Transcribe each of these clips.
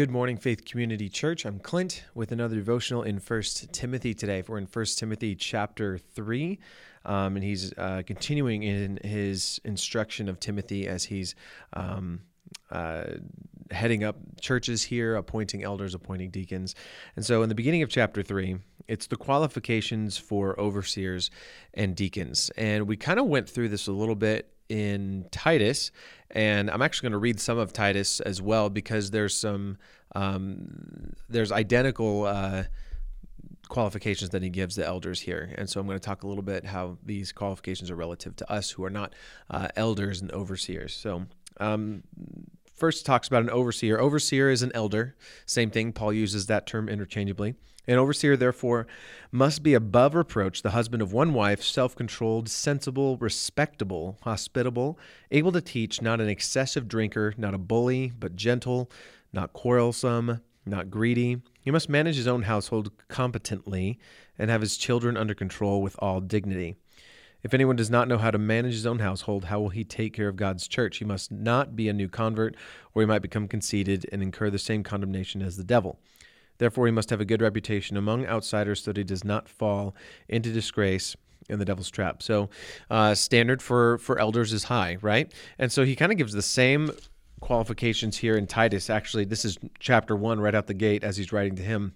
Good morning, Faith Community Church. I'm Clint with another devotional in First Timothy today. We're in First Timothy chapter 3, um, and he's uh, continuing in his instruction of Timothy as he's um, uh, heading up churches here, appointing elders, appointing deacons. And so in the beginning of chapter 3, it's the qualifications for overseers and deacons. And we kind of went through this a little bit in Titus, and I'm actually going to read some of Titus as well because there's some um, there's identical uh, qualifications that he gives the elders here, and so I'm going to talk a little bit how these qualifications are relative to us who are not uh, elders and overseers. So. Um, first talks about an overseer. Overseer is an elder. Same thing. Paul uses that term interchangeably. An overseer, therefore, must be above reproach, the husband of one wife, self controlled, sensible, respectable, hospitable, able to teach, not an excessive drinker, not a bully, but gentle, not quarrelsome, not greedy. He must manage his own household competently and have his children under control with all dignity. If anyone does not know how to manage his own household, how will he take care of God's church? He must not be a new convert, or he might become conceited and incur the same condemnation as the devil. Therefore, he must have a good reputation among outsiders so that he does not fall into disgrace in the devil's trap. So, uh, standard for for elders is high, right? And so he kind of gives the same qualifications here in Titus. Actually, this is chapter one right out the gate as he's writing to him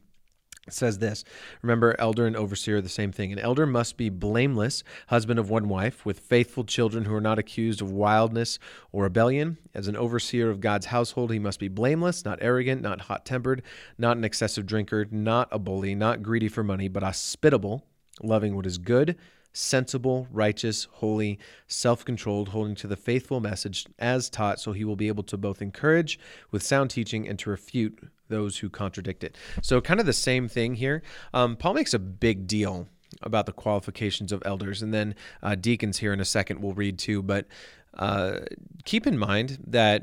says this remember elder and overseer are the same thing. An elder must be blameless husband of one wife with faithful children who are not accused of wildness or rebellion. As an overseer of god's household he must be blameless not arrogant not hot-tempered not an excessive drinker not a bully not greedy for money but hospitable loving what is good sensible, righteous, holy, self controlled, holding to the faithful message as taught, so he will be able to both encourage with sound teaching and to refute those who contradict it. So, kind of the same thing here. Um, Paul makes a big deal about the qualifications of elders, and then uh, deacons here in a second we'll read too. But uh, keep in mind that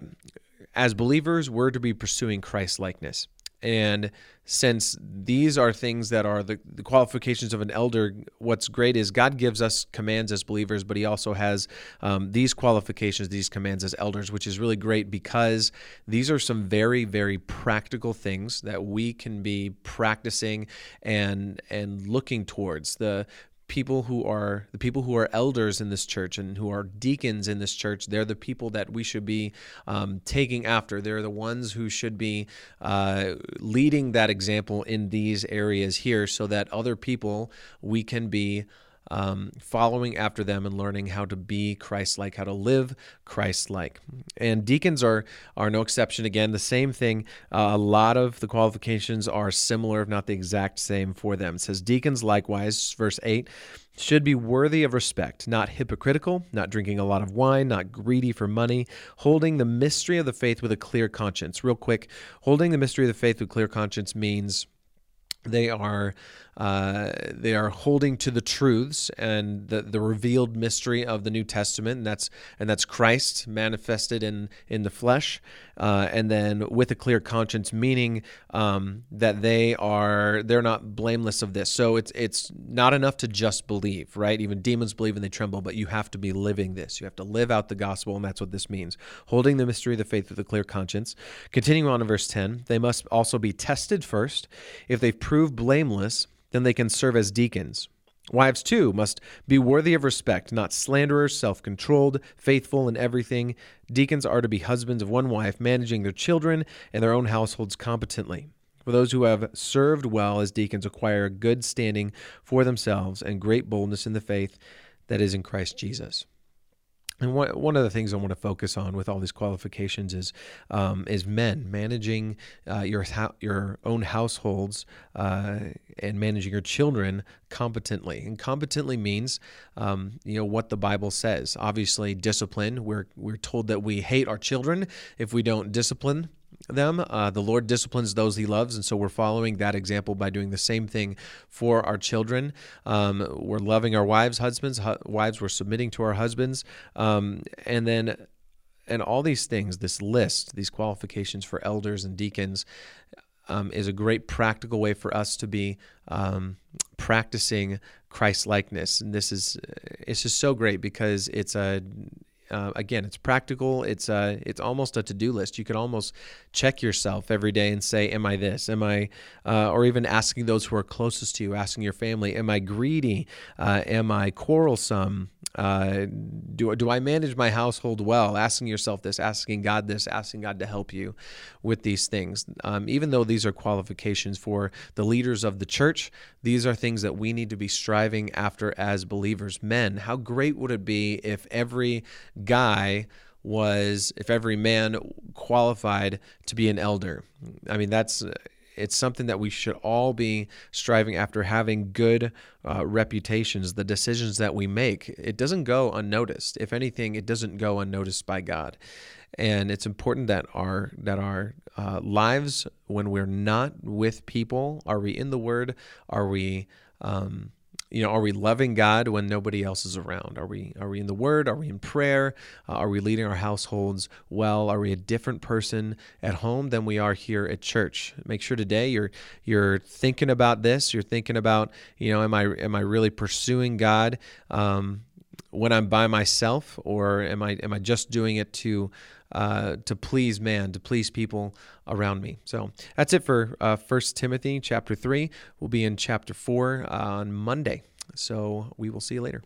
as believers, we're to be pursuing Christ likeness. And since these are things that are the, the, qualifications of an elder, what's great is God gives us commands as believers, but He also has um, these qualifications, these commands as elders, which is really great because these are some very, very practical things that we can be practicing and and looking towards. The people who are the people who are elders in this church and who are deacons in this church they're the people that we should be um, taking after. They're the ones who should be uh, leading that example in these areas here so that other people we can be um, following after them and learning how to be Christ-like, how to live Christ-like. And deacons are are no exception. Again, the same thing. Uh, a lot of the qualifications are similar, if not the exact same, for them. It says deacons likewise, verse eight should be worthy of respect, not hypocritical, not drinking a lot of wine, not greedy for money, holding the mystery of the faith with a clear conscience. Real quick, holding the mystery of the faith with clear conscience means they are uh, they are holding to the truths and the, the revealed mystery of the New Testament, and that's and that's Christ manifested in in the flesh, uh, and then with a clear conscience, meaning um, that they are they're not blameless of this. So it's it's not enough to just believe, right? Even demons believe and they tremble, but you have to be living this. You have to live out the gospel, and that's what this means. Holding the mystery of the faith with a clear conscience. Continuing on in verse ten, they must also be tested first. If they've proved blameless then they can serve as deacons. Wives, too, must be worthy of respect, not slanderers, self controlled, faithful in everything. Deacons are to be husbands of one wife, managing their children and their own households competently. For those who have served well as deacons acquire a good standing for themselves and great boldness in the faith that is in Christ Jesus. And one, of the things I want to focus on with all these qualifications is um, is men managing uh, your your own households uh, and managing your children competently. And competently means um, you know what the Bible says. Obviously, discipline. We're we're told that we hate our children if we don't discipline them. Uh, the Lord disciplines those he loves, and so we're following that example by doing the same thing for our children. Um, we're loving our wives, husbands, hu- wives, we're submitting to our husbands. Um, and then, and all these things, this list, these qualifications for elders and deacons. Um, is a great practical way for us to be um, practicing Christ likeness, and this is it's just so great because it's a uh, again, it's practical. It's uh, it's almost a to do list. You can almost check yourself every day and say, "Am I this? Am I?" Uh, or even asking those who are closest to you, asking your family, "Am I greedy? Uh, am I quarrelsome? Uh, do do I manage my household well?" Asking yourself this, asking God this, asking God to help you with these things. Um, even though these are qualifications for the leaders of the church, these are things that we need to be striving after as believers. Men, how great would it be if every guy was if every man qualified to be an elder. I mean, that's it's something that we should all be striving after having good uh, reputations the decisions that we make. It doesn't go unnoticed. If anything it doesn't go unnoticed by god. And it's important that our that our uh, lives when we're not with people are we in the word? Are we um, you know, are we loving God when nobody else is around? Are we are we in the Word? Are we in prayer? Uh, are we leading our households well? Are we a different person at home than we are here at church? Make sure today you're you're thinking about this. You're thinking about you know, am I am I really pursuing God? Um, when I'm by myself, or am I am I just doing it to uh, to please man, to please people around me. So that's it for uh, First uh, Timothy chapter three. We'll be in chapter four on Monday. So we will see you later.